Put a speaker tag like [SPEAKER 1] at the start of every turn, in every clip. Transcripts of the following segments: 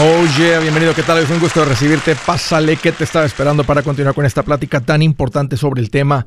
[SPEAKER 1] Oye, bienvenido, ¿qué tal? Es un gusto recibirte. Pásale, ¿qué te estaba esperando para continuar con esta plática tan importante sobre el tema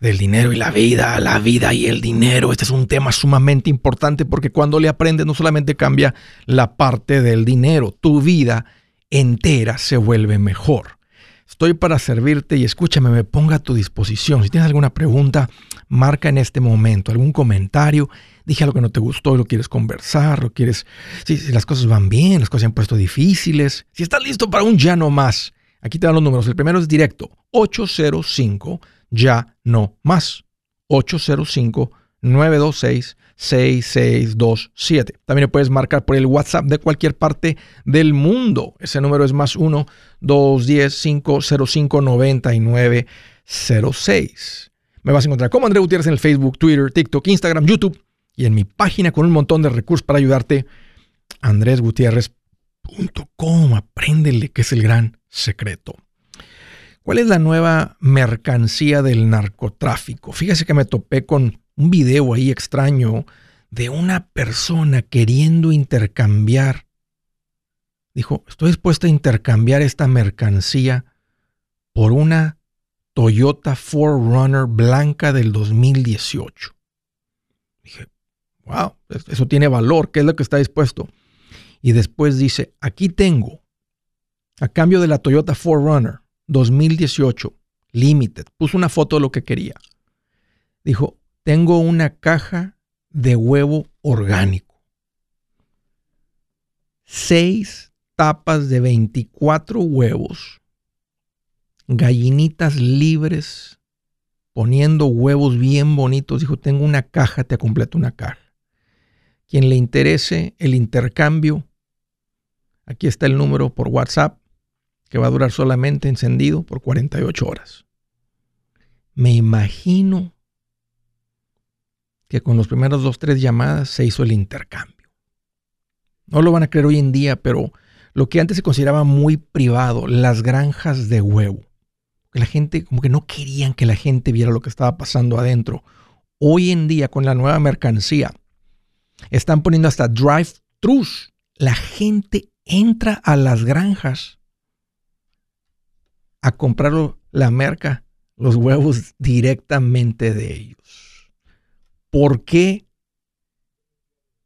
[SPEAKER 1] del dinero y la vida, la vida y el dinero? Este es un tema sumamente importante porque cuando le aprendes no solamente cambia la parte del dinero, tu vida entera se vuelve mejor. Estoy para servirte y escúchame, me ponga a tu disposición. Si tienes alguna pregunta, marca en este momento algún comentario. Dije algo que no te gustó, lo quieres conversar, lo quieres. Si, las cosas van bien, las cosas se han puesto difíciles. Si estás listo para un ya no más, aquí te dan los números. El primero es directo: 805 ya no más. 805 926 6627. También puedes marcar por el WhatsApp de cualquier parte del mundo. Ese número es más 1 210 505 9906. Me vas a encontrar como André Gutiérrez en el Facebook, Twitter, TikTok, Instagram, YouTube y en mi página con un montón de recursos para ayudarte. andresgutierrez.com. Apréndele que es el gran secreto. ¿Cuál es la nueva mercancía del narcotráfico? Fíjese que me topé con un video ahí extraño de una persona queriendo intercambiar. Dijo, estoy dispuesto a intercambiar esta mercancía por una Toyota 4Runner blanca del 2018. Dije, wow, eso tiene valor, ¿qué es lo que está dispuesto? Y después dice, aquí tengo, a cambio de la Toyota 4Runner 2018, Limited, puso una foto de lo que quería. Dijo, tengo una caja de huevo orgánico. Seis tapas de 24 huevos. Gallinitas libres poniendo huevos bien bonitos. Dijo, tengo una caja, te completo una caja. Quien le interese el intercambio, aquí está el número por WhatsApp, que va a durar solamente encendido por 48 horas. Me imagino que con los primeros dos, tres llamadas se hizo el intercambio. No lo van a creer hoy en día, pero lo que antes se consideraba muy privado, las granjas de huevo. La gente, como que no querían que la gente viera lo que estaba pasando adentro. Hoy en día, con la nueva mercancía, están poniendo hasta drive-thrus. La gente entra a las granjas a comprar la merca, los huevos directamente de ellos. ¿Por qué?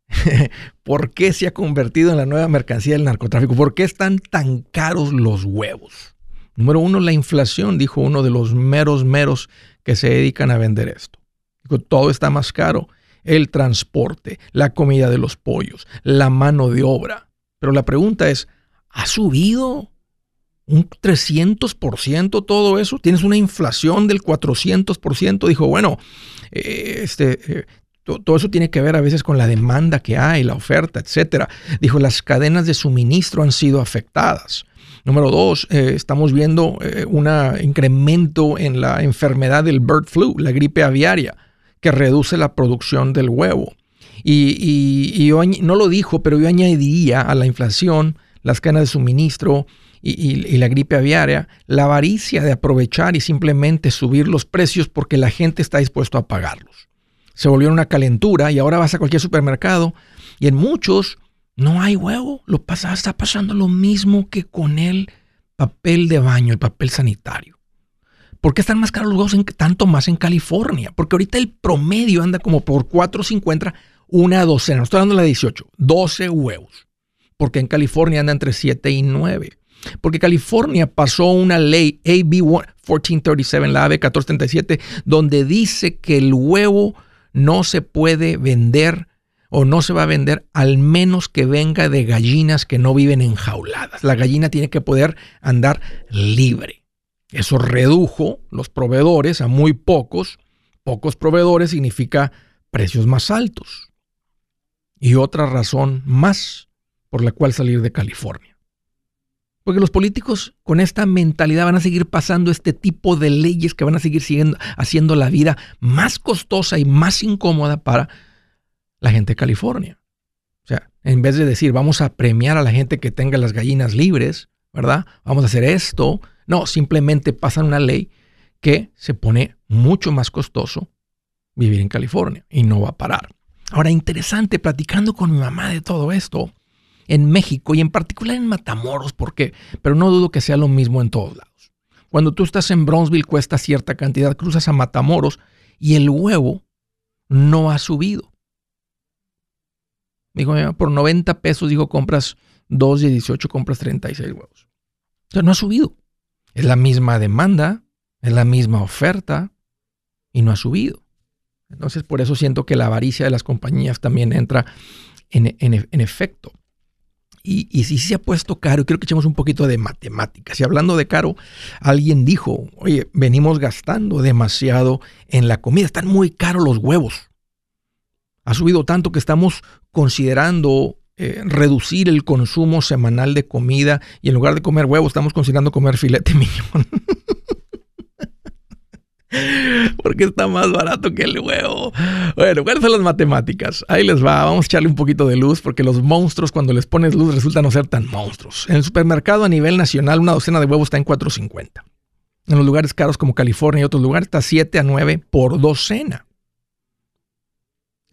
[SPEAKER 1] ¿Por qué se ha convertido en la nueva mercancía del narcotráfico? ¿Por qué están tan caros los huevos? Número uno, la inflación, dijo uno de los meros meros que se dedican a vender esto. Dijo, todo está más caro. El transporte, la comida de los pollos, la mano de obra. Pero la pregunta es, ¿ha subido un 300% todo eso? ¿Tienes una inflación del 400%? Dijo, bueno, eh, este, eh, todo eso tiene que ver a veces con la demanda que hay, la oferta, etcétera. Dijo, las cadenas de suministro han sido afectadas. Número dos, eh, estamos viendo un incremento en la enfermedad del bird flu, la gripe aviaria, que reduce la producción del huevo. Y, no lo dijo, pero yo añadiría a la inflación las cadenas de suministro, y, la gripe aviaria, la avaricia de aprovechar y simplemente subir los precios porque la gente está dispuesto a pagarlos. Se volvió una calentura y ahora vas a cualquier supermercado y en muchos no hay huevo. Lo pasa, está pasando lo mismo que con el papel de baño, el papel sanitario. ¿Por qué están más caros los huevos tanto más en California? Porque ahorita el promedio anda como por 4.50 una docena. No estoy hablando de la 18, 12 huevos. Porque en California anda entre 7 y 9. Porque California pasó una ley, AB 1437, la AB 1437, donde dice que el huevo no se puede vender o no se va a vender al menos que venga de gallinas que no viven enjauladas. La gallina tiene que poder andar libre. Eso redujo los proveedores a muy pocos. Pocos proveedores significa precios más altos. Y otra razón más por la cual salir de California. Porque los políticos con esta mentalidad van a seguir pasando este tipo de leyes que van a seguir haciendo la vida más costosa y más incómoda para la gente de California. O sea, en vez de decir vamos a premiar a la gente que tenga las gallinas libres, ¿verdad? Vamos a hacer esto. No, simplemente pasan una ley que se pone mucho más costoso vivir en California y no va a parar. Ahora, interesante, platicando con mi mamá de todo esto, en México y en particular en Matamoros, ¿por qué? Pero no dudo que sea lo mismo en todos lados. Cuando tú estás en Bronzeville cuesta cierta cantidad, cruzas a Matamoros y el huevo no ha subido. Dijo, por 90 pesos, digo, compras 2 y 18, compras 36 huevos. O sea, no ha subido. Es la misma demanda, es la misma oferta y no ha subido. Entonces, por eso siento que la avaricia de las compañías también entra en, efecto. Y, y, si se ha puesto caro, quiero que echemos un poquito de matemáticas. Y hablando de caro, alguien dijo, oye, venimos gastando demasiado en la comida, están muy caros los huevos. Ha subido tanto que estamos considerando eh, reducir el consumo semanal de comida y en lugar de comer huevos estamos considerando comer filete millón. Porque está más barato que el huevo. Bueno, ¿cuáles son las matemáticas? Ahí les va. Vamos a echarle un poquito de luz porque los monstruos, cuando les pones luz, resultan no ser tan monstruos. En el supermercado a nivel nacional, una docena de huevos está en 4.50. En los lugares caros como California y otros lugares está 7 a 9 por docena.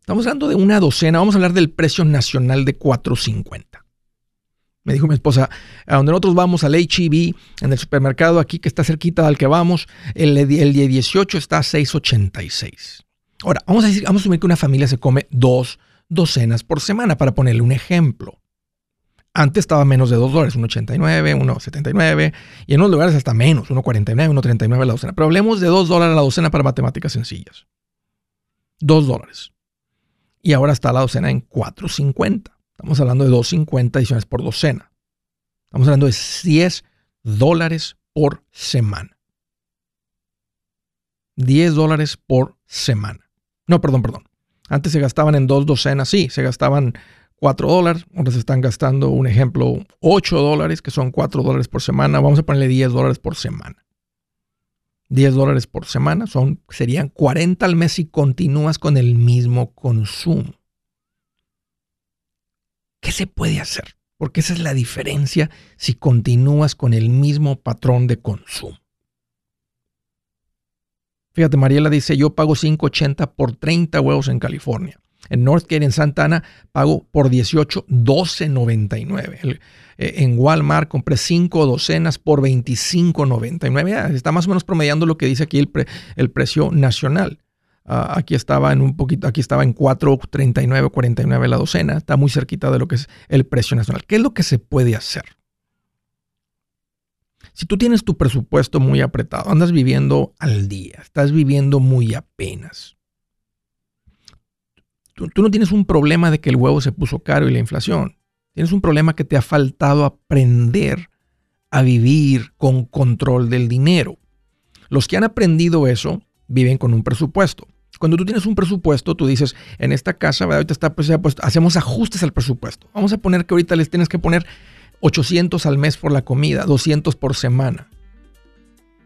[SPEAKER 1] Estamos hablando de una docena. Vamos a hablar del precio nacional de 4.50. Me dijo mi esposa, a donde nosotros vamos al HEB, en el supermercado aquí que está cerquita al que vamos, el, el día 18 está a 6.86. Ahora, vamos a, decir, vamos a asumir que una familia se come dos docenas por semana, para ponerle un ejemplo. Antes estaba menos de 2 dólares, 1.89, 1.79, y en unos lugares hasta menos, 1.49, 1.39 la docena. Pero hablemos de 2 dólares la docena para matemáticas sencillas. 2 dólares. Y ahora está la docena en 4.50. Estamos hablando de 2.50 adicionales por docena. Estamos hablando de 10 dólares por semana. 10 dólares por semana. No, perdón, perdón. Antes se gastaban en dos docenas, sí, se gastaban 4 dólares. Ahora se están gastando, un ejemplo, 8 dólares, que son 4 dólares por semana. Vamos a ponerle 10 dólares por semana. 10 dólares por semana son, serían 40 al mes si continúas con el mismo consumo. ¿Qué se puede hacer? Porque esa es la diferencia si continúas con el mismo patrón de consumo. Fíjate, Mariela dice, yo pago 5.80 por 30 huevos en California. En Northgate, en Santa Ana, pago por 18, 12.99. Eh, en Walmart compré 5 docenas por 25.99. Ah, está más o menos promediando lo que dice aquí el, el precio nacional. Ah, aquí estaba en un poquito, aquí estaba en 4.39, 49 la docena. Está muy cerquita de lo que es el precio nacional. ¿Qué es lo que se puede hacer? Si tú tienes tu presupuesto muy apretado, andas viviendo al día, estás viviendo muy apenas. Tú, no tienes un problema de que el huevo se puso caro y la inflación. Tienes un problema que te ha faltado aprender a vivir con control del dinero. Los que han aprendido eso viven con un presupuesto. Cuando tú tienes un presupuesto, tú dices, en esta casa, ahorita está pues, hacemos ajustes al presupuesto. Vamos a poner que ahorita les tienes que poner 800 al mes por la comida, 200 por semana.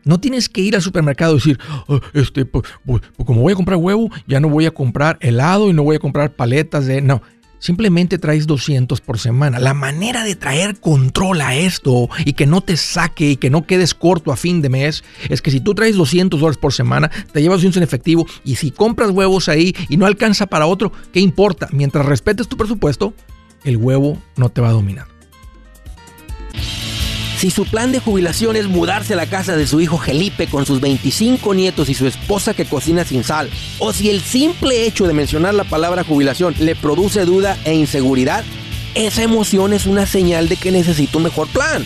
[SPEAKER 1] No tienes que ir al supermercado y decir, ah, este, pues, pues, como voy a comprar huevo, ya no voy a comprar helado y no voy a comprar paletas de... No, Simplemente traes 200 por semana. La manera de traer control a esto y que no te saque y que no quedes corto a fin de mes es que si tú traes 200 dólares por semana, te llevas 200 en efectivo y si compras huevos ahí y no alcanza para otro, ¿qué importa? Mientras respetes tu presupuesto, el huevo no te va a dominar.
[SPEAKER 2] Si su plan de jubilación es mudarse a la casa de su hijo Felipe con sus 25 nietos y su esposa que cocina sin sal, o si el simple hecho de mencionar la palabra jubilación le produce duda e inseguridad, esa emoción es una señal de que necesita un mejor plan.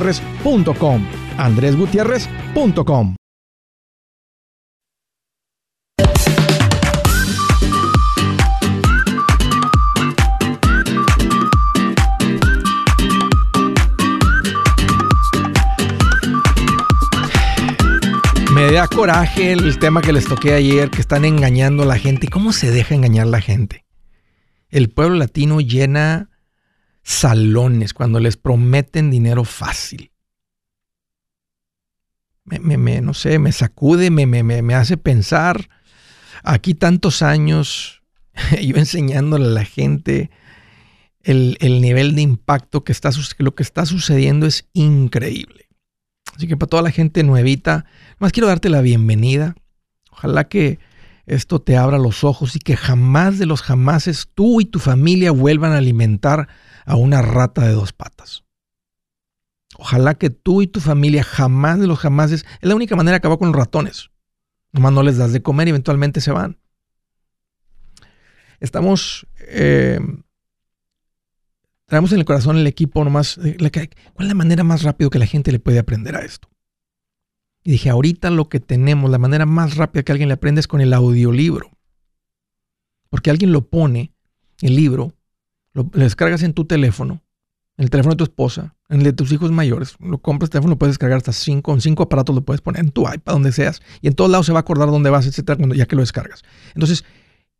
[SPEAKER 1] andresgutierrez.com. andresgutierrez.com. Me da coraje el tema que les toqué ayer, que están engañando a la gente. ¿Cómo se deja engañar la gente? El pueblo latino llena salones, cuando les prometen dinero fácil. Me, no sé, me sacude, me, me, hace pensar. Aquí tantos años, yo enseñándole a la gente el, nivel de impacto que está lo que está sucediendo es increíble. Así que para toda la gente nuevita, más quiero darte la bienvenida. Ojalá que esto te abra los ojos y que jamás de los jamases tú y tu familia vuelvan a alimentar a una rata de dos patas. Ojalá que tú y tu familia jamás de los jamases, es la única manera de acabar con los ratones. Nomás no les das de comer y eventualmente se van. Estamos, eh, traemos en el corazón el equipo nomás, eh, ¿cuál es la manera más rápida que la gente le puede aprender a esto? Y dije, ahorita lo que tenemos, la manera más rápida que alguien le aprende es con el audiolibro. Porque alguien lo pone, el libro, lo, descargas en tu teléfono, en el teléfono de tu esposa, en el de tus hijos mayores. Lo compras, el teléfono lo puedes descargar hasta cinco, en cinco aparatos lo puedes poner en tu iPad, donde seas. Y en todos lados se va a acordar dónde vas, etcétera, cuando, ya que lo descargas. Entonces,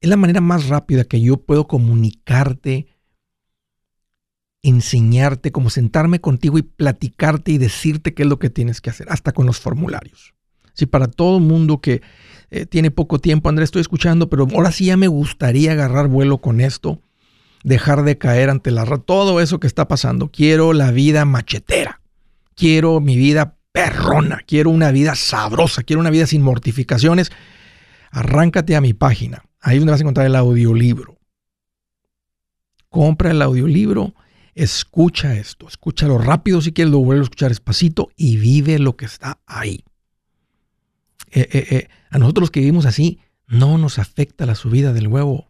[SPEAKER 1] es la manera más rápida que yo puedo comunicarte, enseñarte, como sentarme contigo y platicarte y decirte qué es lo que tienes que hacer, hasta con los formularios. Si para todo mundo que eh, tiene poco tiempo, Andrés, estoy escuchando, pero ahora sí ya me gustaría agarrar vuelo con esto dejar de caer ante la todo eso que está pasando. Quiero la vida machetera. Quiero mi vida perrona. Quiero una vida sabrosa. Quiero una vida sin mortificaciones. Arráncate a mi página. Ahí es donde vas a encontrar el audiolibro. Compra el audiolibro. Escucha esto. Escúchalo rápido si quieres. Lo vuelvo a escuchar despacito y vive lo que está ahí. Eh, eh, eh, a nosotros que vivimos así, no nos afecta la subida del huevo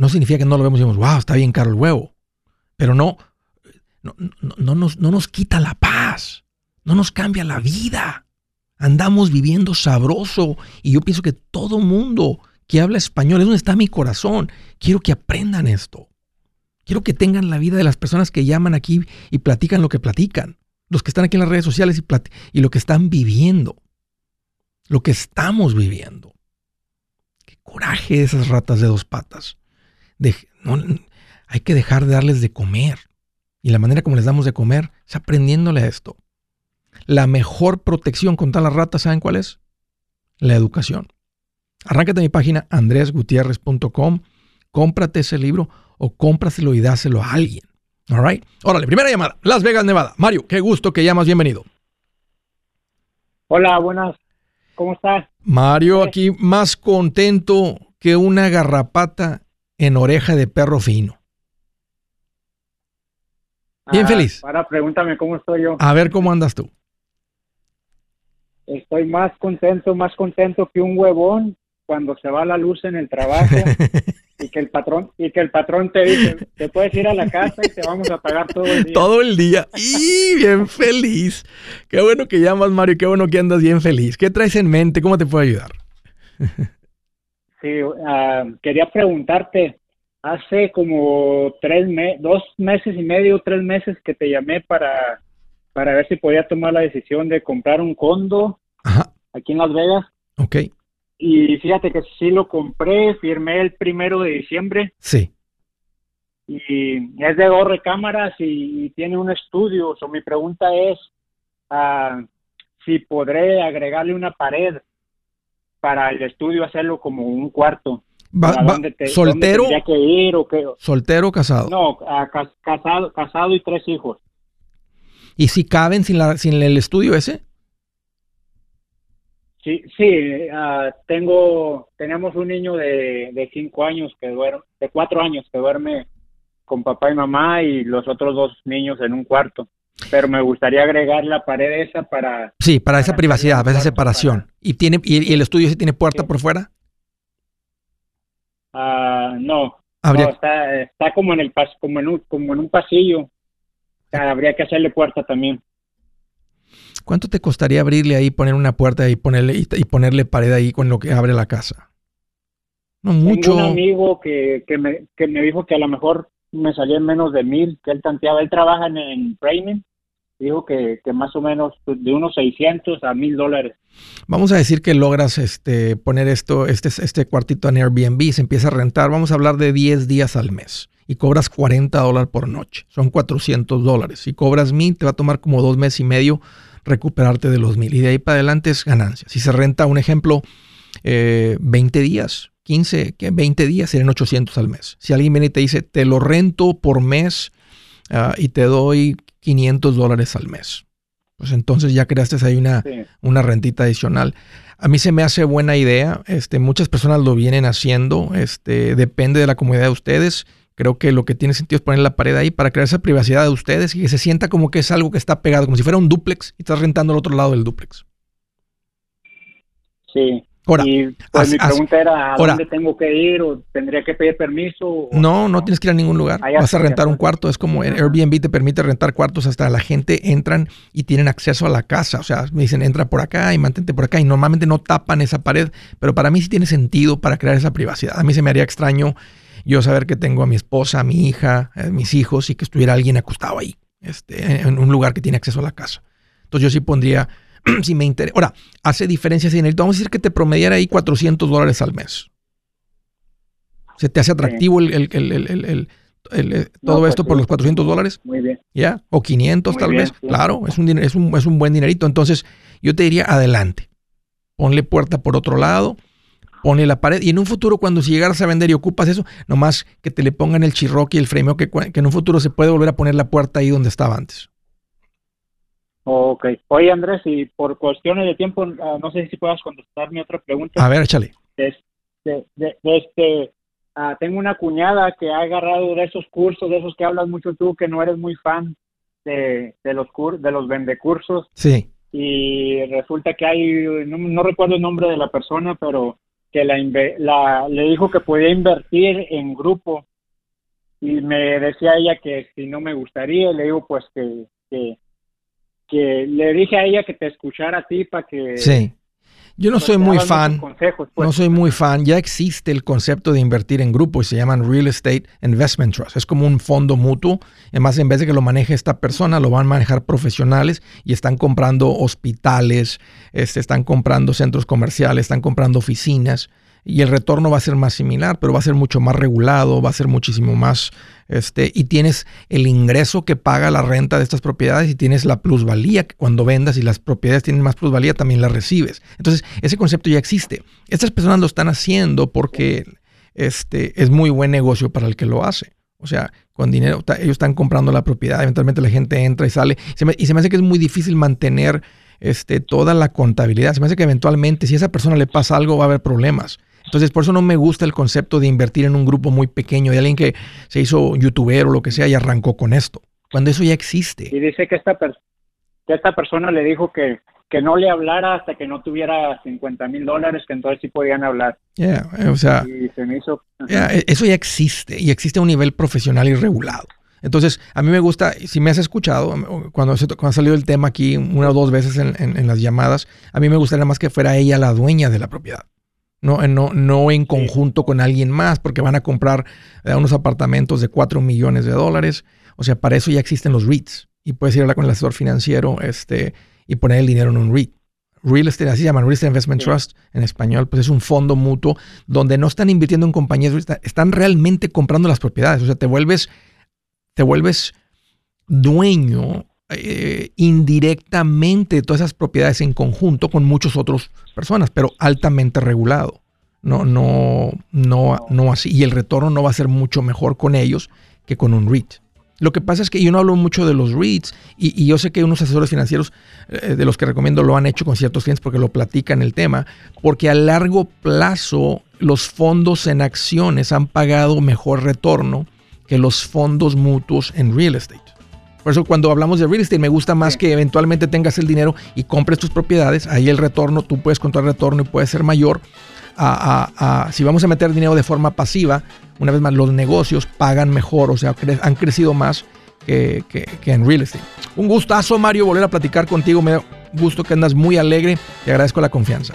[SPEAKER 1] no significa que no lo vemos y decimos, wow, está bien caro el huevo. Pero no, no, no, nos, no nos quita la paz, no nos cambia la vida. Andamos viviendo sabroso y yo pienso que todo mundo que habla español es donde está mi corazón. Quiero que aprendan esto. Quiero que tengan la vida de las personas que llaman aquí y platican lo que platican. Los que están aquí en las redes sociales y, y lo que están viviendo. Lo que estamos viviendo. Qué coraje esas ratas de dos patas hay que dejar de darles de comer. Y la manera como les damos de comer es aprendiéndole a esto. La mejor protección contra las ratas, ¿saben cuál es? La educación. Arráncate a mi página andresgutierrez.com, cómprate ese libro o cómpraselo y dáselo a alguien. All right. Órale, primera llamada. Las Vegas, Nevada. Mario, qué gusto que llamas. Bienvenido.
[SPEAKER 3] Hola, buenas. ¿Cómo estás?
[SPEAKER 1] Mario, aquí más contento que una garrapata en oreja de perro fino. Bien ah, feliz.
[SPEAKER 3] Ahora pregúntame cómo estoy yo.
[SPEAKER 1] A ver cómo andas tú.
[SPEAKER 3] Estoy más contento, más contento que un huevón cuando se va la luz en el trabajo y que el patrón y que el patrón te dice, te puedes ir a la casa y te vamos a pagar todo el día.
[SPEAKER 1] Todo el día. Y bien feliz. Qué bueno que llamas, Mario, qué bueno que andas bien feliz. ¿Qué traes en mente? ¿Cómo te puedo ayudar?
[SPEAKER 3] Sí, ah, quería preguntarte, hace como tres dos meses y medio, tres meses que te llamé para, para ver si podía tomar la decisión de comprar un condo aquí en Las Vegas.
[SPEAKER 1] Ok.
[SPEAKER 3] y fíjate que sí lo compré, firmé el primero de diciembre.
[SPEAKER 1] Sí.
[SPEAKER 3] Y es de dos recámaras y, tiene un estudio. So, mi pregunta es ah, si podré agregarle una pared para el estudio, hacerlo como un cuarto.
[SPEAKER 1] ¿Soltero?
[SPEAKER 3] que ir, o qué?
[SPEAKER 1] ¿Soltero o casado?
[SPEAKER 3] No, casado, casado y tres hijos.
[SPEAKER 1] ¿Y si caben sin, la, sin el estudio ese?
[SPEAKER 3] Sí, sí, ah, tengo, tenemos un niño de, de cinco años que duerme, de cuatro años que duerme con papá y mamá y los otros dos niños en un cuarto. Pero me gustaría agregar la pared esa para...
[SPEAKER 1] Sí, para, esa privacidad, para esa separación. ¿Y, tiene, y, el estudio ese tiene puerta por fuera?
[SPEAKER 3] Ah, no. está, está como en el pas, como en un, como en un pasillo. habría que hacerle puerta también.
[SPEAKER 1] ¿Cuánto te costaría abrirle ahí, poner una puerta y ponerle, y, ponerle pared ahí con lo que abre la casa?
[SPEAKER 3] No mucho. Tengo un amigo que, que, me, que me dijo que a lo mejor me salía en menos de mil, que él tanteaba. Él trabaja en, en framing. Dijo que, que, más o menos de unos 600 a mil dólares.
[SPEAKER 1] Vamos a decir que logras este, poner esto, este, este cuartito en Airbnb, se empieza a rentar. Vamos a hablar de 10 días al mes y cobras 40 dólares por noche. Son 400 dólares. Si cobras mil, te va a tomar como dos meses y medio recuperarte de los mil. Y de ahí para adelante es ganancia. Si se renta, un ejemplo, 20 eh, días, 15, 20 días serían 800 al mes. Si alguien viene y te dice, te lo rento por mes ah, y te doy 500 dólares al mes. Pues entonces ya creaste ahí una, una rentita adicional. A mí se me hace buena idea. Este, muchas personas lo vienen haciendo. Este, depende de la comunidad de ustedes. Creo que lo que tiene sentido es poner la pared ahí para crear esa privacidad de ustedes y que se sienta como que es algo que está pegado, como si fuera un duplex y estás rentando al otro lado del duplex.
[SPEAKER 3] Sí. Ahora, y pues mi pregunta era, ¿a dónde tengo que ir o tendría que pedir permiso?
[SPEAKER 1] no, no tienes que ir a ningún lugar. Vas a rentar un cuarto. Es como en Airbnb te permite rentar cuartos hasta la gente entran y tienen acceso a la casa. O sea, me dicen, entra por acá y mantente por acá. Y normalmente no tapan esa pared. Pero para mí sí tiene sentido para crear esa privacidad. A mí se me haría extraño yo saber que tengo a mi esposa, a mi hija, a mis hijos y que estuviera alguien acostado ahí, este, en un lugar que tiene acceso a la casa. Entonces yo sí pondría, si me interesa. Ahora, hace diferencia si Vamos a decir que te promediara ahí 400 dólares al mes. ¿Se te hace atractivo el, el, eh, todo pues esto por los 400 dólares?
[SPEAKER 3] Muy bien.
[SPEAKER 1] ¿Ya? O 500 tal vez. Claro, es un, es, un, es un buen dinerito. Entonces, yo te diría, adelante. Ponle puerta por otro lado pone la pared. Y en un futuro, cuando si llegaras a vender y ocupas eso, nomás que te le pongan el chirroque y el frameo, que, que en un futuro se puede volver a poner la puerta ahí donde estaba antes.
[SPEAKER 3] Ok. Oye, Andrés, y por cuestiones de tiempo, ah, no sé si puedas contestar mi otra pregunta.
[SPEAKER 1] A ver, échale.
[SPEAKER 3] Este, de, este, ah, tengo una cuñada que ha agarrado de esos cursos, de esos que hablas mucho tú, que no eres muy fan de, de los cur de los vendecursos.
[SPEAKER 1] Sí.
[SPEAKER 3] Y resulta que hay, no recuerdo el nombre de la persona, pero que la, la, le dijo que podía invertir en grupo y me decía ella que si no me gustaría, le digo pues que, que, que le dije a ella que te escuchara a ti para que...
[SPEAKER 1] Sí. Yo no
[SPEAKER 3] pues,
[SPEAKER 1] soy muy fan.
[SPEAKER 3] Pues.
[SPEAKER 1] No soy muy fan. Ya existe el concepto de invertir en grupo y se llaman Real Estate Investment Trust. Es como un fondo mutuo. Además, en vez de que lo maneje esta persona, lo van a manejar profesionales y están comprando hospitales, este, están comprando centros comerciales, están comprando oficinas y el retorno va a ser más similar, pero va a ser mucho más regulado, va a ser muchísimo más, este, y tienes el ingreso que paga la renta de estas propiedades y tienes la plusvalía que cuando vendas y las propiedades tienen más plusvalía también la recibes. Entonces, ese concepto ya existe. Estas personas lo están haciendo porque este, es muy buen negocio para el que lo hace. O sea, con dinero, ellos están comprando la propiedad, eventualmente la gente entra y sale, y se me hace que es muy difícil mantener este, toda la contabilidad. Se me hace que eventualmente, si a esa persona le pasa algo, va a haber problemas. Entonces, por eso no me gusta el concepto de invertir en un grupo muy pequeño, de alguien que se hizo youtuber o lo que sea y arrancó con esto, cuando eso ya existe.
[SPEAKER 3] Y dice que esta, que esta persona le dijo que, que no le hablara hasta que no tuviera 50 mil dólares, que entonces sí podían hablar.
[SPEAKER 1] Yeah, o sea, e, eso ya existe y existe a un nivel profesional y regulado. Entonces, a mí me gusta, si me has escuchado, cuando, cuando ha salido el tema aquí una o dos veces en, en, las llamadas, a mí me gustaría más que fuera ella la dueña de la propiedad no, no, no en conjunto con alguien más, porque van a comprar eh, unos apartamentos de 4 millones de dólares. O sea, para eso ya existen los REITs. Y puedes ir a hablar con el asesor financiero este, y poner el dinero en un REIT. Real Estate, así se llaman, Real Estate Investment Trust en español, pues es un fondo mutuo donde no están invirtiendo en compañías, están realmente comprando las propiedades. O sea, te vuelves, te vuelves dueño eh, indirectamente todas esas propiedades en conjunto con muchas otras personas, pero altamente regulado. No, no, no, no así. Y el retorno no va a ser mucho mejor con ellos que con un REIT. Lo que pasa es que yo no hablo mucho de los REITs y, yo sé que unos asesores financieros eh, de los que recomiendo lo han hecho con ciertos clientes porque lo platican el tema, porque a largo plazo los fondos en acciones han pagado mejor retorno que los fondos mutuos en real estate. Por eso cuando hablamos de real estate me gusta más que eventualmente tengas el dinero y compres tus propiedades, ahí el retorno, tú puedes contar retorno y puede ser mayor. si vamos a meter dinero de forma pasiva, una vez más, los negocios pagan mejor, o sea, han crecido más que, en real estate. Un gustazo, Mario, volver a platicar contigo. Me da gusto que andas muy alegre. Te agradezco la confianza.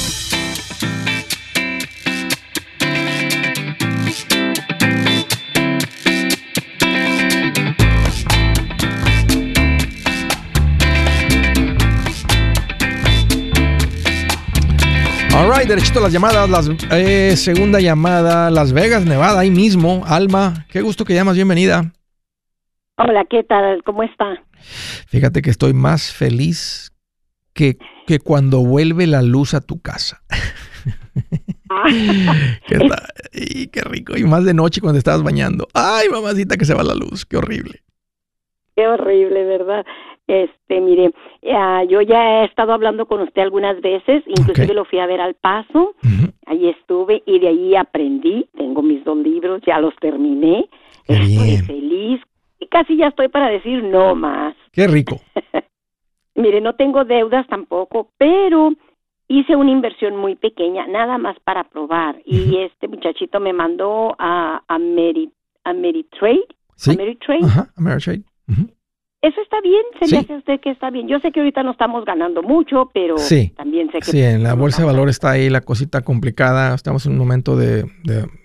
[SPEAKER 1] All right, derechito a las llamadas. Las, eh, segunda llamada, Las Vegas, Nevada, ahí mismo. Alma, qué gusto que llamas, bienvenida.
[SPEAKER 4] Hola, ¿qué tal? ¿Cómo está?
[SPEAKER 1] Fíjate que estoy más feliz que, que cuando vuelve la luz a tu casa. Ah. ¿Qué y qué rico. Y más de noche cuando estabas bañando. Ay, mamacita, que se va la luz. Qué horrible.
[SPEAKER 4] Qué horrible, ¿verdad? Este, mire, yo ya he estado hablando con usted algunas veces, inclusive lo fui a ver al paso, ahí estuve y de ahí aprendí, tengo mis dos libros, ya los terminé, estoy feliz. Y casi ya estoy para decir no más.
[SPEAKER 1] Qué rico.
[SPEAKER 4] mire, no tengo deudas tampoco, pero hice una inversión muy pequeña, nada más para probar, y este muchachito me mandó a, a, Meri, a Meritrade,
[SPEAKER 1] ¿Sí? Ajá, Ameritrade.
[SPEAKER 4] Eso está bien, se me hace usted que está bien. Yo sé que ahorita no estamos ganando mucho, pero también sé que...
[SPEAKER 1] Sí, en la bolsa de valores está ahí la cosita complicada. Estamos en un momento de,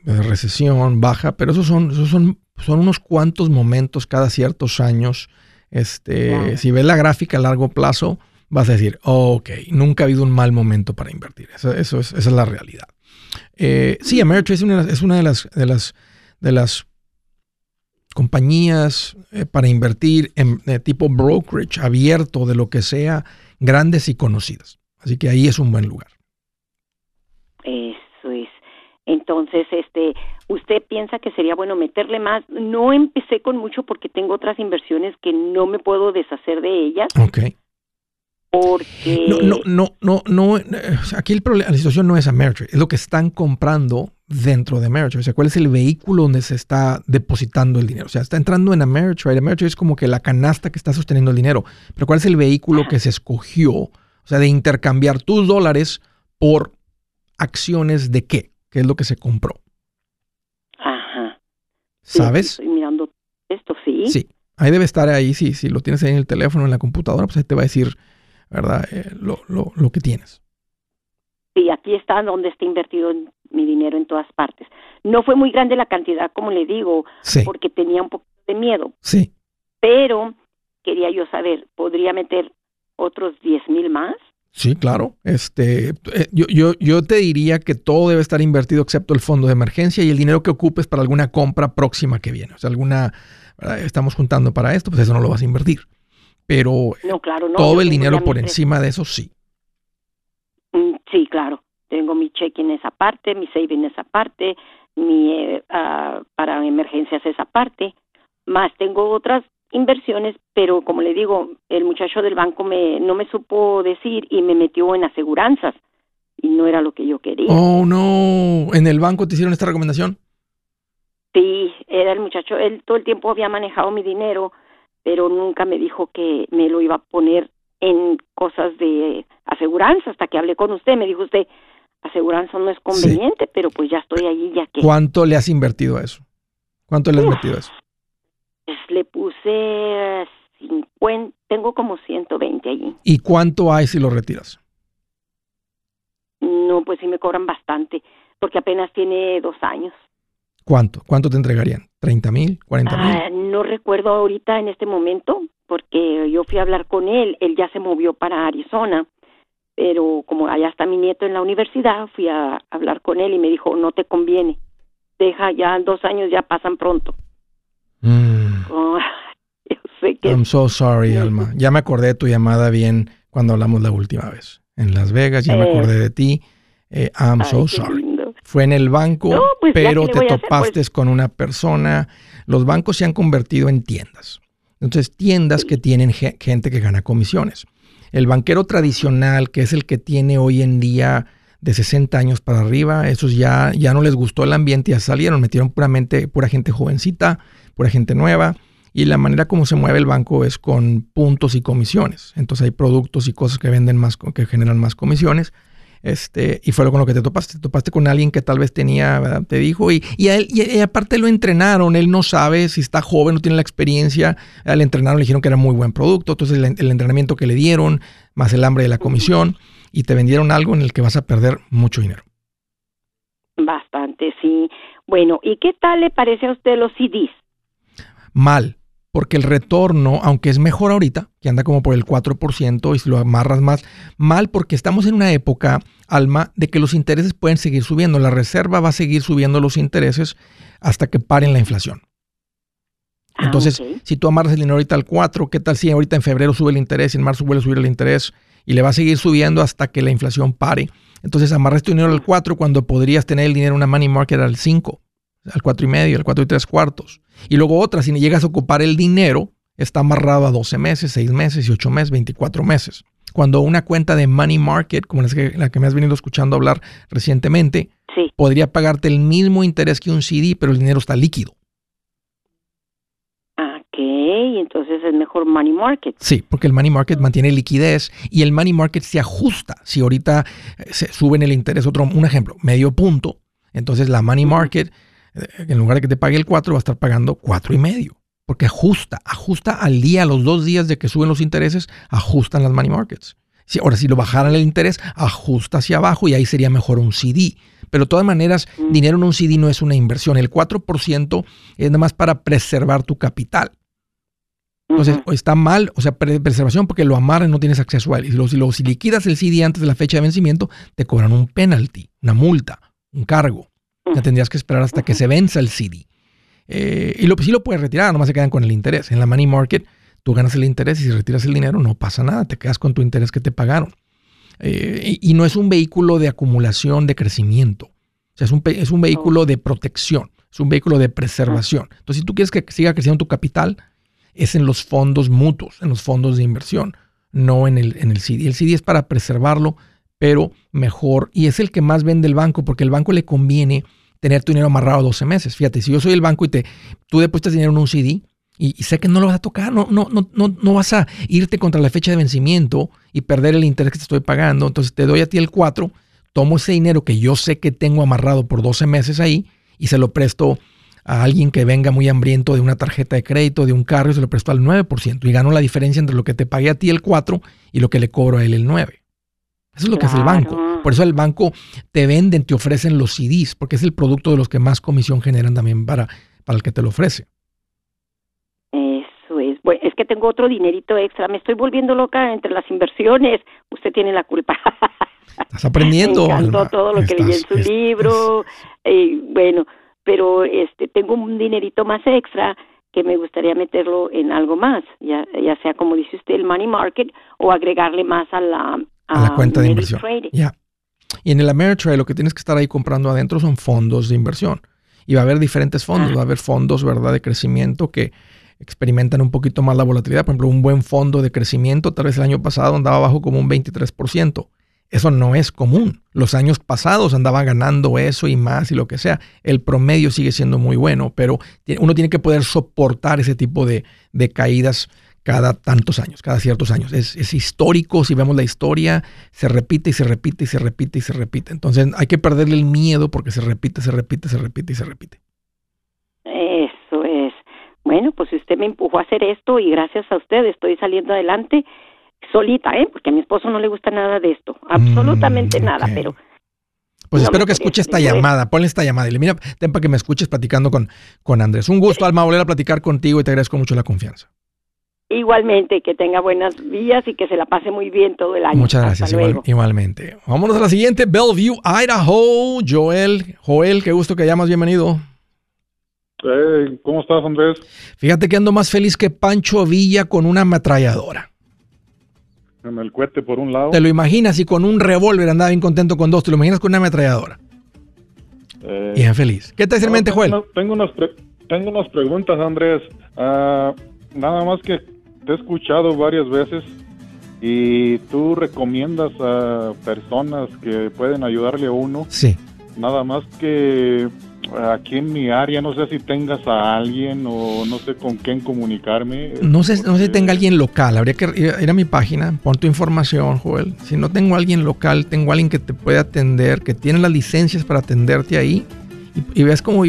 [SPEAKER 1] recesión baja, pero esos son, esos son, son unos cuantos momentos cada ciertos años. Este, Si ves la gráfica a largo plazo, vas a decir, ok, nunca ha habido un mal momento para invertir. Eso, eso es, esa es la realidad. Eh, sí, Ameritrade es una, es una de las, de las, de las compañías eh, para invertir en tipo brokerage abierto de lo que sea, grandes y conocidas. Así que ahí es un buen lugar.
[SPEAKER 4] Eso es. Entonces, este, usted piensa que sería bueno meterle más. No empecé con mucho porque tengo otras inversiones que no me puedo deshacer de ellas.
[SPEAKER 1] Ok.
[SPEAKER 4] Porque
[SPEAKER 1] no, no, no, no, no. Aquí el problema, la situación no es Ameritrade, es lo que están comprando dentro de Ameritrade. O sea, ¿cuál es el vehículo donde se está depositando el dinero? O sea, está entrando en Ameritrade. Ameritrade es como que la canasta que está sosteniendo el dinero. Pero ¿cuál es el vehículo que se escogió? O sea, de intercambiar tus dólares por acciones de qué? ¿Qué es lo que se compró?
[SPEAKER 4] Ajá.
[SPEAKER 1] ¿Sabes?
[SPEAKER 4] estoy mirando esto, sí.
[SPEAKER 1] Sí. Ahí debe estar ahí, sí, si lo tienes ahí en el teléfono, en la computadora, pues ahí te va a decir, ¿verdad? Eh, lo, lo, lo que tienes.
[SPEAKER 4] Sí, aquí está donde está invertido mi dinero en todas partes. No fue muy grande la cantidad, como le digo, porque tenía un poco de miedo.
[SPEAKER 1] Sí.
[SPEAKER 4] Pero quería yo saber, ¿podría meter otros 10 mil más?
[SPEAKER 1] Sí, claro. Este, eh, yo, yo, yo te diría que todo debe estar invertido excepto el fondo de emergencia y el dinero que ocupes para alguna compra próxima que viene. O sea, alguna, estamos juntando para esto, pues eso no lo vas a invertir. pero todo el dinero por encima de eso sí.
[SPEAKER 4] Mm, sí, claro. Tengo mi cheque en esa parte, mi saving en esa parte, mi eh, ah, para emergencias esa parte, más tengo otras inversiones, pero como le digo, el muchacho del banco me no me supo decir y me metió en aseguranzas y no era lo que yo quería.
[SPEAKER 1] Oh, no, ¿en el banco te hicieron esta recomendación?
[SPEAKER 4] Sí, era el muchacho, él todo el tiempo había manejado mi dinero, pero nunca me dijo que me lo iba a poner en cosas de aseguranza hasta que hablé con usted, me dijo usted, aseguranza no es conveniente, pero pues ya estoy allí ya que
[SPEAKER 1] ¿Cuánto le has invertido a eso? ¿Cuánto le has metido a eso?
[SPEAKER 4] Pues le puse 50, tengo como 120 allí.
[SPEAKER 1] ¿Y cuánto hay si lo retiras?
[SPEAKER 4] No, pues sí me cobran bastante, porque apenas tiene dos años.
[SPEAKER 1] ¿Cuánto? ¿Cuánto te entregarían? ¿30 mil? ¿40 mil? Ah,
[SPEAKER 4] no recuerdo ahorita en este momento, porque yo fui a hablar con él, él ya se movió para Arizona, pero como allá está mi nieto en la universidad, fui a hablar con él y me dijo, no te conviene, deja ya dos años, ya pasan pronto.
[SPEAKER 1] Mm. Oh, yo sé que... I'm so sorry, Alma. Ya me acordé de tu llamada bien cuando hablamos la última vez. En Las Vegas, ya me eh. acordé de ti. Eh, I'm so sorry. Fue en el banco, pues, pero te topaste pues. con una persona. Los bancos se han convertido en tiendas. Entonces, tiendas que tienen gente que gana comisiones. El banquero tradicional, que es el que tiene hoy en día de 60 años para arriba, esos ya, ya no les gustó el ambiente, ya salieron, metieron puramente pura gente jovencita, pura gente nueva. Y la manera como se mueve el banco es con puntos y comisiones. Entonces hay productos y cosas que venden más, que generan más comisiones. Este, y fue con lo que te topaste. Te topaste con alguien que tal vez tenía, te dijo, y, y, a él, y, aparte lo entrenaron. Él no sabe si está joven, no tiene la experiencia. Al entrenaron, le dijeron que era muy buen producto. Entonces, el, entrenamiento que le dieron, más el hambre de la comisión, y te vendieron algo en el que vas a perder mucho dinero.
[SPEAKER 4] Bastante, sí. Bueno, ¿y qué tal le parece a usted los CDs?
[SPEAKER 1] Mal porque el retorno, aunque es mejor ahorita, que anda como por el 4% y si lo amarras más, mal porque estamos en una época, Alma, de que los intereses pueden seguir subiendo. La reserva va a seguir subiendo los intereses hasta que paren la inflación. Ah, Entonces, si tú amarras el dinero ahorita al 4, ¿qué tal si ahorita en febrero sube el interés y en marzo vuelve a subir el interés y le va a seguir subiendo hasta que la inflación pare? Entonces, amarras tu dinero al 4 cuando podrías tener el dinero en una money market al 5 al cuatro y medio, al cuatro y tres cuartos. Y luego otra, si llegas a ocupar el dinero, está amarrado a 12 meses, 6 meses y 8 meses, 24 meses. Cuando una cuenta de money market, como la que, la que me has venido escuchando hablar recientemente, podría pagarte el mismo interés que un CD, pero el dinero está líquido.
[SPEAKER 4] Ok, entonces es mejor money market.
[SPEAKER 1] Sí, porque el money market mantiene liquidez y el money market se ajusta. Si ahorita eh, se suben el interés, otro, un ejemplo, medio punto, entonces la money market en lugar de que te pague el 4, va a estar pagando cuatro y medio. Porque ajusta, ajusta al día, a los dos días de que suben los intereses, ajustan las money markets. Si, ahora, si lo bajaran el interés, ajusta hacia abajo y ahí sería mejor un CD. Pero de todas maneras, mm. dinero en un CD no es una inversión. El 4% es nada más para preservar tu capital. Entonces, está mal, o sea, preservación porque lo amarran, no tienes acceso a él. Y si, lo, si liquidas el CD antes de la fecha de vencimiento, te cobran un penalty, una multa, un cargo. Ya tendrías que esperar hasta que se venza el CD. Eh, y lo, sí lo puedes retirar, nomás se quedan con el interés. En la money market, tú ganas el interés y si retiras el dinero no pasa nada, te quedas con tu interés que te pagaron. Eh, y, no es un vehículo de acumulación, de crecimiento. O sea, es un, es un vehículo de protección, es un vehículo de preservación. Entonces, si tú quieres que siga creciendo tu capital, es en los fondos mutuos, en los fondos de inversión, no en el, en el CD. El CD es para preservarlo, pero mejor. Y es el que más vende el banco, porque el banco le conviene tener tu dinero amarrado 12 meses. Fíjate, si yo soy el banco y te, tú depositas dinero en un CD y, sé que no lo vas a tocar, no, no, no, no, no vas a irte contra la fecha de vencimiento y perder el interés que te estoy pagando. Entonces te doy a ti el 4, tomo ese dinero que yo sé que tengo amarrado por 12 meses ahí y se lo presto a alguien que venga muy hambriento de una tarjeta de crédito, de un carro, y se lo presto al 9% y gano la diferencia entre lo que te pagué a ti el 4 y lo que le cobro a él el 9. Eso es lo que hace el banco. Por eso el banco te venden, te ofrecen los CDs, porque es el producto de los que más comisión generan también para, para el que te lo ofrece.
[SPEAKER 4] Eso es. Bueno, es que tengo otro dinerito extra. Me estoy volviendo loca entre las inversiones. Usted tiene la culpa.
[SPEAKER 1] Estás aprendiendo.
[SPEAKER 4] Me todo lo que leí en su libro. Eh, bueno, pero este tengo un dinerito más extra que me gustaría meterlo en algo más, ya, ya sea como dice usted el money market o agregarle más a la,
[SPEAKER 1] a, la cuenta de inversión. Ya. Y en el Ameritrade lo que tienes que estar ahí comprando adentro son fondos de inversión. Y va a haber diferentes fondos, va a haber fondos, ¿verdad?, de crecimiento que experimentan un poquito más la volatilidad. Por ejemplo, un buen fondo de crecimiento, tal vez el año pasado andaba abajo como un 23%. Eso no es común. Los años pasados andaba ganando eso y más y lo que sea. El promedio sigue siendo muy bueno, pero uno tiene que poder soportar ese tipo de, caídas cada tantos años, cada ciertos años. Es, es, histórico, si vemos la historia, se repite y se repite y se repite y se repite. Entonces hay que perderle el miedo porque se repite, se repite, se repite y se repite.
[SPEAKER 4] Eso es. Bueno, pues usted me empujó a hacer esto y gracias a usted estoy saliendo adelante solita, ¿eh? Porque a mi esposo no le gusta nada de esto, absolutamente mm, nada, pero...
[SPEAKER 1] Pues espero que escuche esta llamada, ponle esta llamada y le mira, ten para que me escuches platicando con, con Andrés. Un gusto, Alma, volver a platicar contigo y te agradezco mucho la confianza.
[SPEAKER 4] Igualmente, que tenga buenas vías y que se la pase muy bien todo el año.
[SPEAKER 1] Muchas gracias, igualmente. Vámonos a la siguiente, Bellevue, Idaho. Joel, Joel, qué gusto que llamas, bienvenido.
[SPEAKER 5] ¿Cómo estás, Andrés?
[SPEAKER 1] Fíjate que ando más feliz que Pancho Villa con una ametralladora
[SPEAKER 5] en el cohete por un lado.
[SPEAKER 1] ¿Te lo imaginas y con un revólver andaba bien contento con dos? ¿Te lo imaginas con una ametralladora? Eh, bien feliz. ¿Qué te hace en mente, Joel?
[SPEAKER 5] Tengo unas, tengo unas preguntas, Andrés. Ah, nada más que te he escuchado varias veces y tú recomiendas a personas que pueden ayudarle a uno.
[SPEAKER 1] Sí.
[SPEAKER 5] Nada más que aquí en mi área, no sé si tengas a alguien o no sé con quién comunicarme.
[SPEAKER 1] No sé, no sé si tenga alguien local, habría que ir a mi página, pon tu información, Joel. Si no tengo alguien local, tengo alguien que te puede atender, que tiene las licencias para atenderte ahí. Y, ves como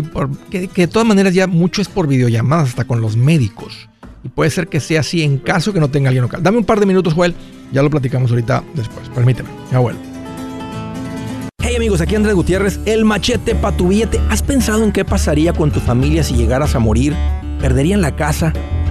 [SPEAKER 1] que, que, de todas maneras ya mucho es por videollamadas, hasta con los médicos. Y puede ser que sea así en caso que no tenga alguien local. Dame un par de minutos, Joel. Ya lo platicamos ahorita después. Permíteme. Ya vuelvo.
[SPEAKER 2] Hey amigos, aquí Andrés Gutiérrez, el machete para tu billete. ¿Has pensado en qué pasaría con tu familia si llegaras a morir? ¿Perderían la casa?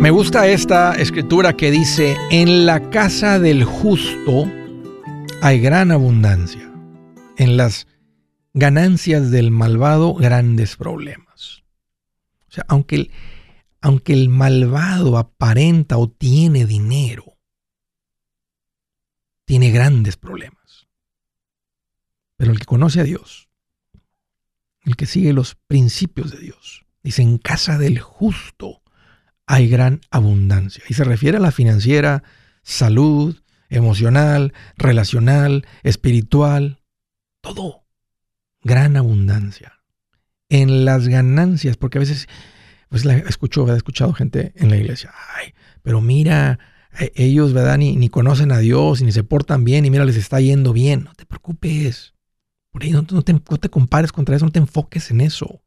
[SPEAKER 1] Me gusta esta escritura que dice, en la casa del justo hay gran abundancia. En las ganancias del malvado, grandes problemas. Aunque el, aunque el malvado aparenta o tiene dinero, tiene grandes problemas. Pero el que conoce a Dios, el que sigue los principios de Dios, dice, en casa del justo hay gran abundancia. Y se refiere a la financiera, salud, emocional, relacional, espiritual, todo. Gran abundancia. En las ganancias, porque a veces, pues la escucho, he escuchado gente en la iglesia, ay, pero mira, e, ellos, ¿verdad? Ni, ni conocen a Dios, ni se portan bien, y mira, les está yendo bien. No te preocupes. Por ahí no, te, no te compares contra eso, no te enfoques en eso.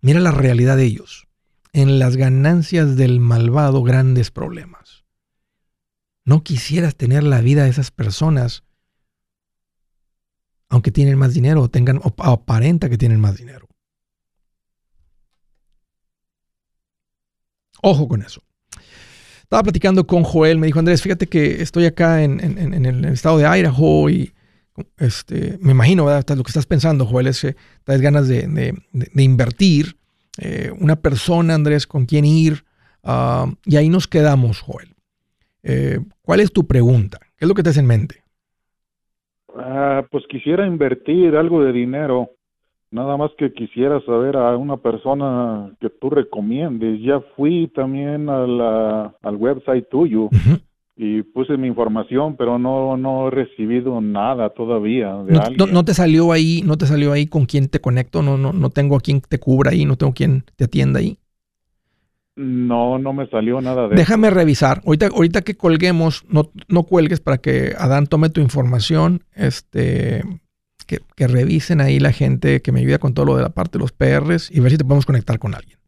[SPEAKER 1] Mira la realidad de ellos. En las ganancias del malvado, grandes problemas. No quisieras tener la vida de esas personas, aunque tienen más dinero o tengan o aparenta que tienen más dinero. Ojo con eso. Estaba platicando con Joel, me dijo Andrés, fíjate que estoy acá en, el estado de Idaho y este, me imagino, ¿verdad? Lo que estás pensando, Joel, es que tienes ganas de, invertir. Eh, una persona, Andrés, con quien ir. Ah, y ahí nos quedamos, Joel. Eh, ¿Cuál es tu pregunta? ¿Qué es lo que te hace en mente?
[SPEAKER 5] Ah, pues quisiera invertir algo de dinero Nada más que quisiera saber a una persona que tú recomiendes. Ya fui también a la, al website tuyo y puse mi información, pero no, no he recibido nada todavía de
[SPEAKER 1] no,
[SPEAKER 5] alguien.
[SPEAKER 1] No, te salió ahí, no te salió ahí con quién te conecto, no, no, no tengo a quien te cubra ahí, no tengo quien te atienda ahí.
[SPEAKER 5] No, no me salió nada de
[SPEAKER 1] Déjame revisar. Ahorita, ahorita que colguemos, no, no cuelgues para que Adán tome tu información. Este, que, que, revisen ahí la gente que me ayuda con todo lo de la parte de los PRs y ver si te podemos conectar con alguien.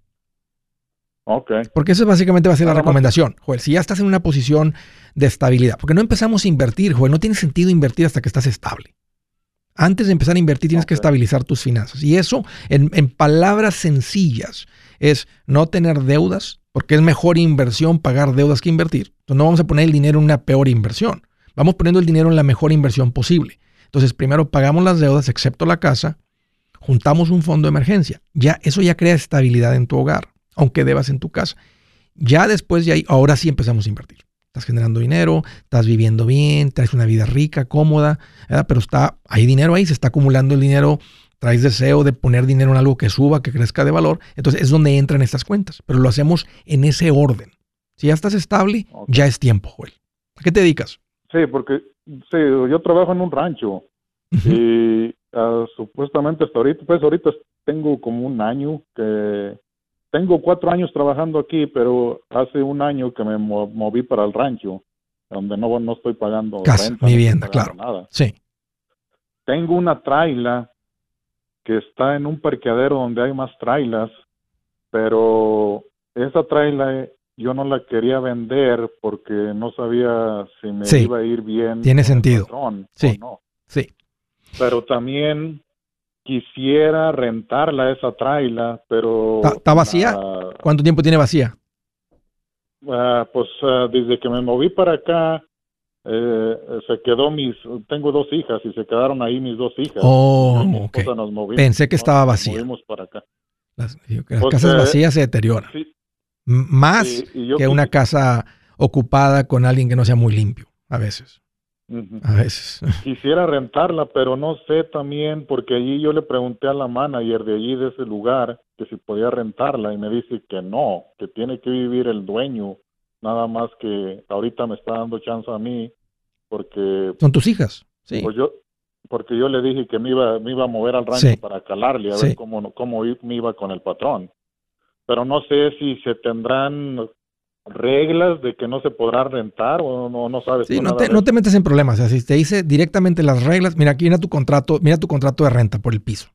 [SPEAKER 5] Ok.
[SPEAKER 1] Porque eso básicamente va a ser la recomendación. Joel, si ya estás en una posición de estabilidad, porque no empezamos a invertir, Joel, no tiene sentido invertir hasta que estás estable. Antes de empezar a invertir tienes okay. que estabilizar tus finanzas. Y eso, en, en palabras sencillas, es no tener deudas, porque es mejor inversión pagar deudas que invertir. Entonces no vamos a poner el dinero en una peor inversión. Vamos poniendo el dinero en la mejor inversión posible. Entonces primero pagamos las deudas, excepto la casa, juntamos un fondo de emergencia. Ya eso ya crea estabilidad en tu hogar, aunque debas en tu casa. Ya después de ahí, ahora sí empezamos a invertir. Estás generando dinero, estás viviendo bien, traes una vida rica, cómoda, ¿verdad? pero está, hay dinero ahí, se está acumulando el dinero traes deseo de poner dinero en algo que suba, que crezca de valor, entonces es donde entran estas cuentas, pero lo hacemos en ese orden. Si ya estás estable, okay. ya es tiempo, Joel. ¿A qué te dedicas?
[SPEAKER 5] Sí, porque sí, yo trabajo en un rancho y uh, supuestamente hasta ahorita, pues ahorita tengo como un año que tengo cuatro años trabajando aquí, pero hace un año que me moví para el rancho, donde no, no estoy pagando
[SPEAKER 1] Casa,
[SPEAKER 5] renta,
[SPEAKER 1] mi vivienda,
[SPEAKER 5] no
[SPEAKER 1] claro.
[SPEAKER 5] Nada.
[SPEAKER 1] Sí.
[SPEAKER 5] Tengo una traila que está en un parqueadero donde hay más trailas, pero esa traila yo no la quería vender porque no sabía si me
[SPEAKER 1] sí.
[SPEAKER 5] iba a ir bien.
[SPEAKER 1] Tiene sentido. Sí.
[SPEAKER 5] no.
[SPEAKER 1] Sí.
[SPEAKER 5] Pero también quisiera rentarla esa traila, pero...
[SPEAKER 1] ¿Está vacía? Uh, ¿Cuánto tiempo tiene vacía?
[SPEAKER 5] Uh, pues uh, desde que me moví para acá, eh, se quedó mis, tengo dos hijas y se quedaron ahí mis dos hijas.
[SPEAKER 1] Oh,
[SPEAKER 5] okay. nos movimos,
[SPEAKER 1] Pensé que estaba vacía.
[SPEAKER 5] Nos movimos para acá.
[SPEAKER 1] Las, las pues, casas vacías se deterioran.
[SPEAKER 5] Sí,
[SPEAKER 1] Más
[SPEAKER 5] y
[SPEAKER 1] que una casa ocupada con alguien que no sea muy limpio, a veces.
[SPEAKER 5] Uh -huh.
[SPEAKER 1] A veces.
[SPEAKER 5] Quisiera rentarla, pero no sé también, porque allí yo le pregunté a la manager de allí, de ese lugar, que si podía rentarla y me dice que no, que tiene que vivir el dueño nada más que ahorita me está dando chance a mí porque
[SPEAKER 1] son tus hijas sí
[SPEAKER 5] pues yo porque yo le dije que me iba me iba a mover al rancho
[SPEAKER 1] sí.
[SPEAKER 5] para calarle a
[SPEAKER 1] sí.
[SPEAKER 5] ver cómo cómo me iba con el patrón pero no sé si se tendrán reglas de que no se podrá rentar o no no sabes
[SPEAKER 1] sí, no te, no te metes en problemas o sea, si te dice directamente las reglas. Mira aquí mira tu contrato mira tu contrato de renta por el piso.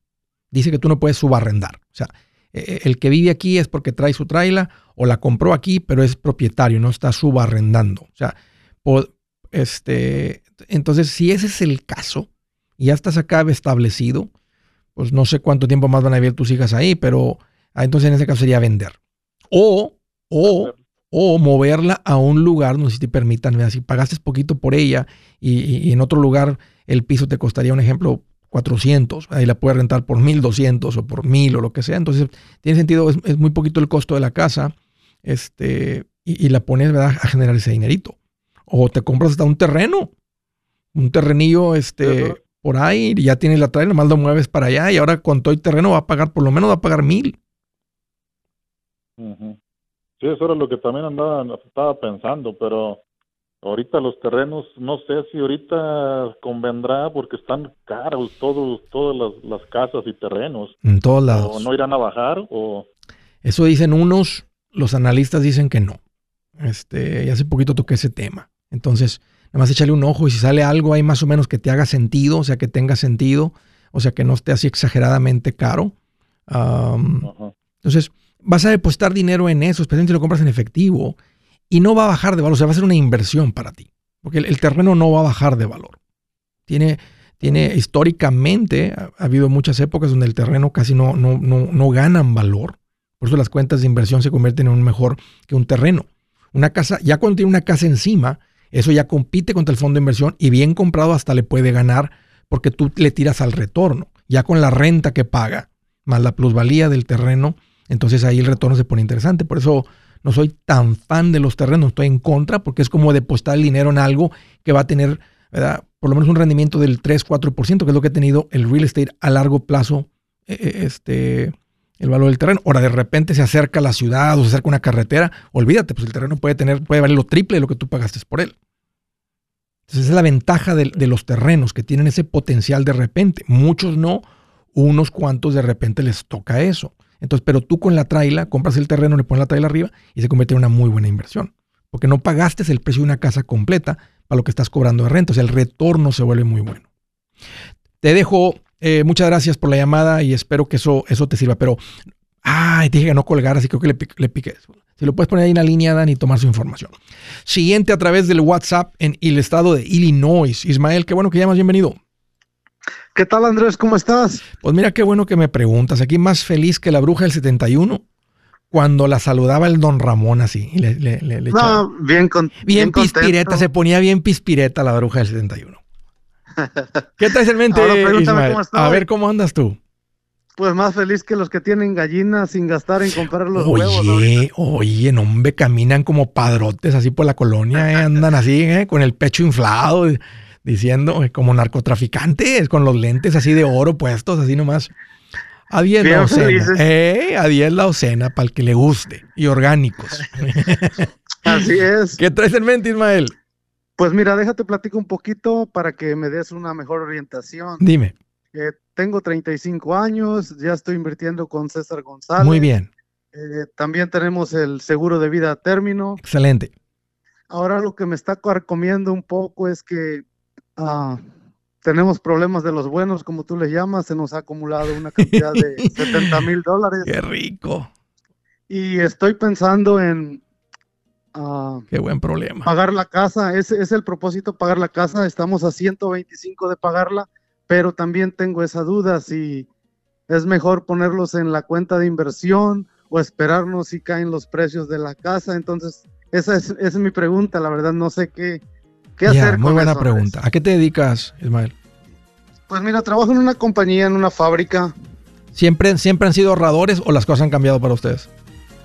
[SPEAKER 1] Dice que tú no puedes subarrendar. O sea el que vive aquí es porque trae su traila o la compró aquí, pero es propietario, no está subarrendando. O sea, por, este, entonces si ese es el caso y ya estás acá establecido, pues no sé cuánto tiempo más van a vivir tus hijas ahí, pero ah, entonces en ese caso sería vender. O, o, o moverla a un lugar donde si te permitan, mira, si pagaste poquito por ella y, en otro lugar el piso te costaría, un ejemplo, 400, ahí la puedes rentar por 1200 o por 1000 o lo que sea. Entonces, tiene sentido, es, es muy poquito el costo de la casa este, y, y, la pones ¿verdad? a generar ese dinerito. O te compras hasta un terreno, un terrenillo este, por ahí, y ya tienes la traila, nomás lo mueves para allá y ahora con todo el terreno va a pagar, por lo menos va a pagar mil.
[SPEAKER 5] Uh -huh. Sí, eso era lo que también andaba, estaba pensando, pero Ahorita los terrenos, no sé si ahorita convendrá porque están caros todos, todas las, las casas y terrenos.
[SPEAKER 1] En todos lados.
[SPEAKER 5] ¿O no irán a bajar? O...
[SPEAKER 1] Eso dicen unos, los analistas dicen que no. Este, y hace poquito toqué ese tema. Entonces, nada más échale un ojo y si sale algo ahí más o menos que te haga sentido, o sea, que tenga sentido, o sea, que no esté así exageradamente caro. Um, uh -huh. Entonces, vas a depositar dinero en eso, especialmente si lo compras en efectivo y no va a bajar de valor, o sea, va a ser una inversión para ti, porque el, terreno no va a bajar de valor. Tiene, tiene históricamente, ha, ha, habido muchas épocas donde el terreno casi no, no, no, no ganan valor, por eso las cuentas de inversión se convierten en un mejor que un terreno. Una casa, ya cuando tiene una casa encima, eso ya compite contra el fondo de inversión y bien comprado hasta le puede ganar porque tú le tiras al retorno. Ya con la renta que paga, más la plusvalía del terreno, entonces ahí el retorno se pone interesante. Por eso no soy tan fan de los terrenos, estoy en contra porque es como depositar el dinero en algo que va a tener, ¿verdad? por lo menos un rendimiento del 3-4%, que es lo que ha tenido el real estate a largo plazo eh, este, el valor del terreno. Ahora de repente se acerca a la ciudad o se acerca una carretera, olvídate, pues el terreno puede tener, puede valer lo triple de lo que tú pagaste por él. Entonces esa es la ventaja de, los terrenos que tienen ese potencial de repente. Muchos no, unos cuantos de repente les toca eso. Entonces, pero tú con la traila compras el terreno, le pones la traila arriba y se convierte en una muy buena inversión. Porque no pagaste el precio de una casa completa para lo que estás cobrando de renta. O sea, el retorno se vuelve muy bueno. Te dejo, eh, muchas gracias por la llamada y espero que eso, eso te sirva. Pero, ay, dije que no colgar, así creo que le, le piques. Si lo puedes poner ahí en la línea, Dan, y tomar su información. Siguiente a través del WhatsApp en el estado de Illinois. Ismael, qué bueno que llamas, bienvenido.
[SPEAKER 6] ¿Qué tal, Andrés? ¿Cómo estás?
[SPEAKER 1] Pues mira qué bueno que me preguntas. Aquí más feliz que la bruja del 71 cuando la saludaba el don Ramón así. le, le, le,
[SPEAKER 6] no, bien, con,
[SPEAKER 1] bien, bien pispireta, se ponía bien pispireta la bruja del 71. ¿Qué traes en mente, Ismael? A ver, ¿cómo andas tú?
[SPEAKER 6] Pues más feliz que los que tienen gallinas sin gastar en comprar los
[SPEAKER 1] oye,
[SPEAKER 6] huevos.
[SPEAKER 1] Oye, oye, no, hombre, caminan como padrotes así por la colonia, ¿eh? andan así, ¿eh? con el pecho inflado, diciendo, eh, como narcotraficantes, con los lentes así de oro puestos, así nomás. A 10 la docena. Eh, a 10 la docena para el que le guste. Y orgánicos.
[SPEAKER 6] Así es.
[SPEAKER 1] ¿Qué traes en mente, Ismael?
[SPEAKER 6] Pues mira, déjate platico un poquito para que me des una mejor orientación.
[SPEAKER 1] Dime.
[SPEAKER 6] Eh, tengo 35 años, ya estoy invirtiendo con César González.
[SPEAKER 1] Muy bien.
[SPEAKER 6] Eh, también tenemos el seguro de vida a término.
[SPEAKER 1] Excelente.
[SPEAKER 6] Ahora lo que me está carcomiendo un poco es que ah, tenemos problemas de los buenos, como tú le llamas, se nos ha acumulado una cantidad de 70 mil dólares.
[SPEAKER 1] Qué rico.
[SPEAKER 6] Y estoy pensando en... Uh,
[SPEAKER 1] Qué buen problema.
[SPEAKER 6] Pagar la casa, ese es el propósito, pagar la casa. Estamos a 125 de pagarla, pero también tengo esa duda si es mejor ponerlos en la cuenta de inversión o esperarnos si caen los precios de la casa. Entonces, esa es, esa es mi pregunta, la verdad no sé qué, qué
[SPEAKER 1] yeah,
[SPEAKER 6] hacer.
[SPEAKER 1] Muy buena
[SPEAKER 6] eso,
[SPEAKER 1] pregunta. ¿A qué te dedicas, Ismael?
[SPEAKER 6] Pues mira, trabajo en una compañía, en una fábrica.
[SPEAKER 1] ¿Siempre, ¿Siempre han sido ahorradores o las cosas han cambiado para ustedes?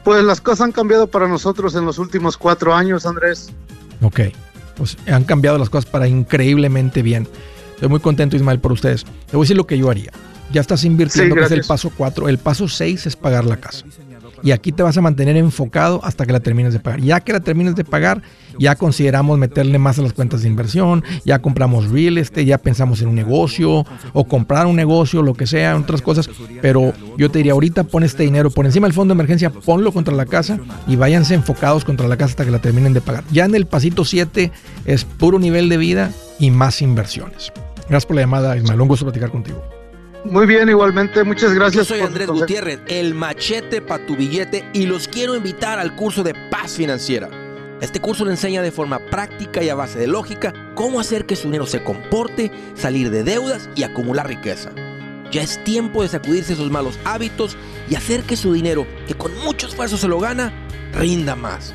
[SPEAKER 6] Pues las cosas han cambiado para nosotros en los últimos cuatro años, Andrés.
[SPEAKER 1] Ok, pues han cambiado las cosas para increíblemente bien. Estoy muy contento, Ismael, por ustedes. Te voy a decir lo que yo haría. Ya estás invirtiendo,
[SPEAKER 6] Sí,
[SPEAKER 1] que es el paso 4. El paso 6 es pagar la casa. Y aquí te vas a mantener enfocado hasta que la termines de pagar. Ya que la termines de pagar, ya consideramos meterle más a las cuentas de inversión, ya compramos real estate, ya pensamos en un negocio o comprar un negocio, lo que sea, otras cosas. Pero yo te diría, ahorita pon este dinero por encima del fondo de emergencia, ponlo contra la casa y váyanse enfocados contra la casa hasta que la terminen de pagar. Ya en el pasito 7 es puro nivel de vida y más inversiones. Gracias por la llamada, Ismael. Un gusto platicar contigo.
[SPEAKER 6] Muy bien, igualmente, muchas
[SPEAKER 2] Yo
[SPEAKER 6] gracias.
[SPEAKER 2] soy
[SPEAKER 6] por
[SPEAKER 2] Andrés. Gutiérrez, el machete para tu billete y los quiero invitar al curso de paz financiera. Este curso le enseña de forma práctica y a base de lógica cómo hacer que su dinero se comporte, salir de deudas y acumular riqueza. Ya es tiempo de sacudirse esos malos hábitos y hacer que su dinero, que con mucho esfuerzo se lo gana, rinda más.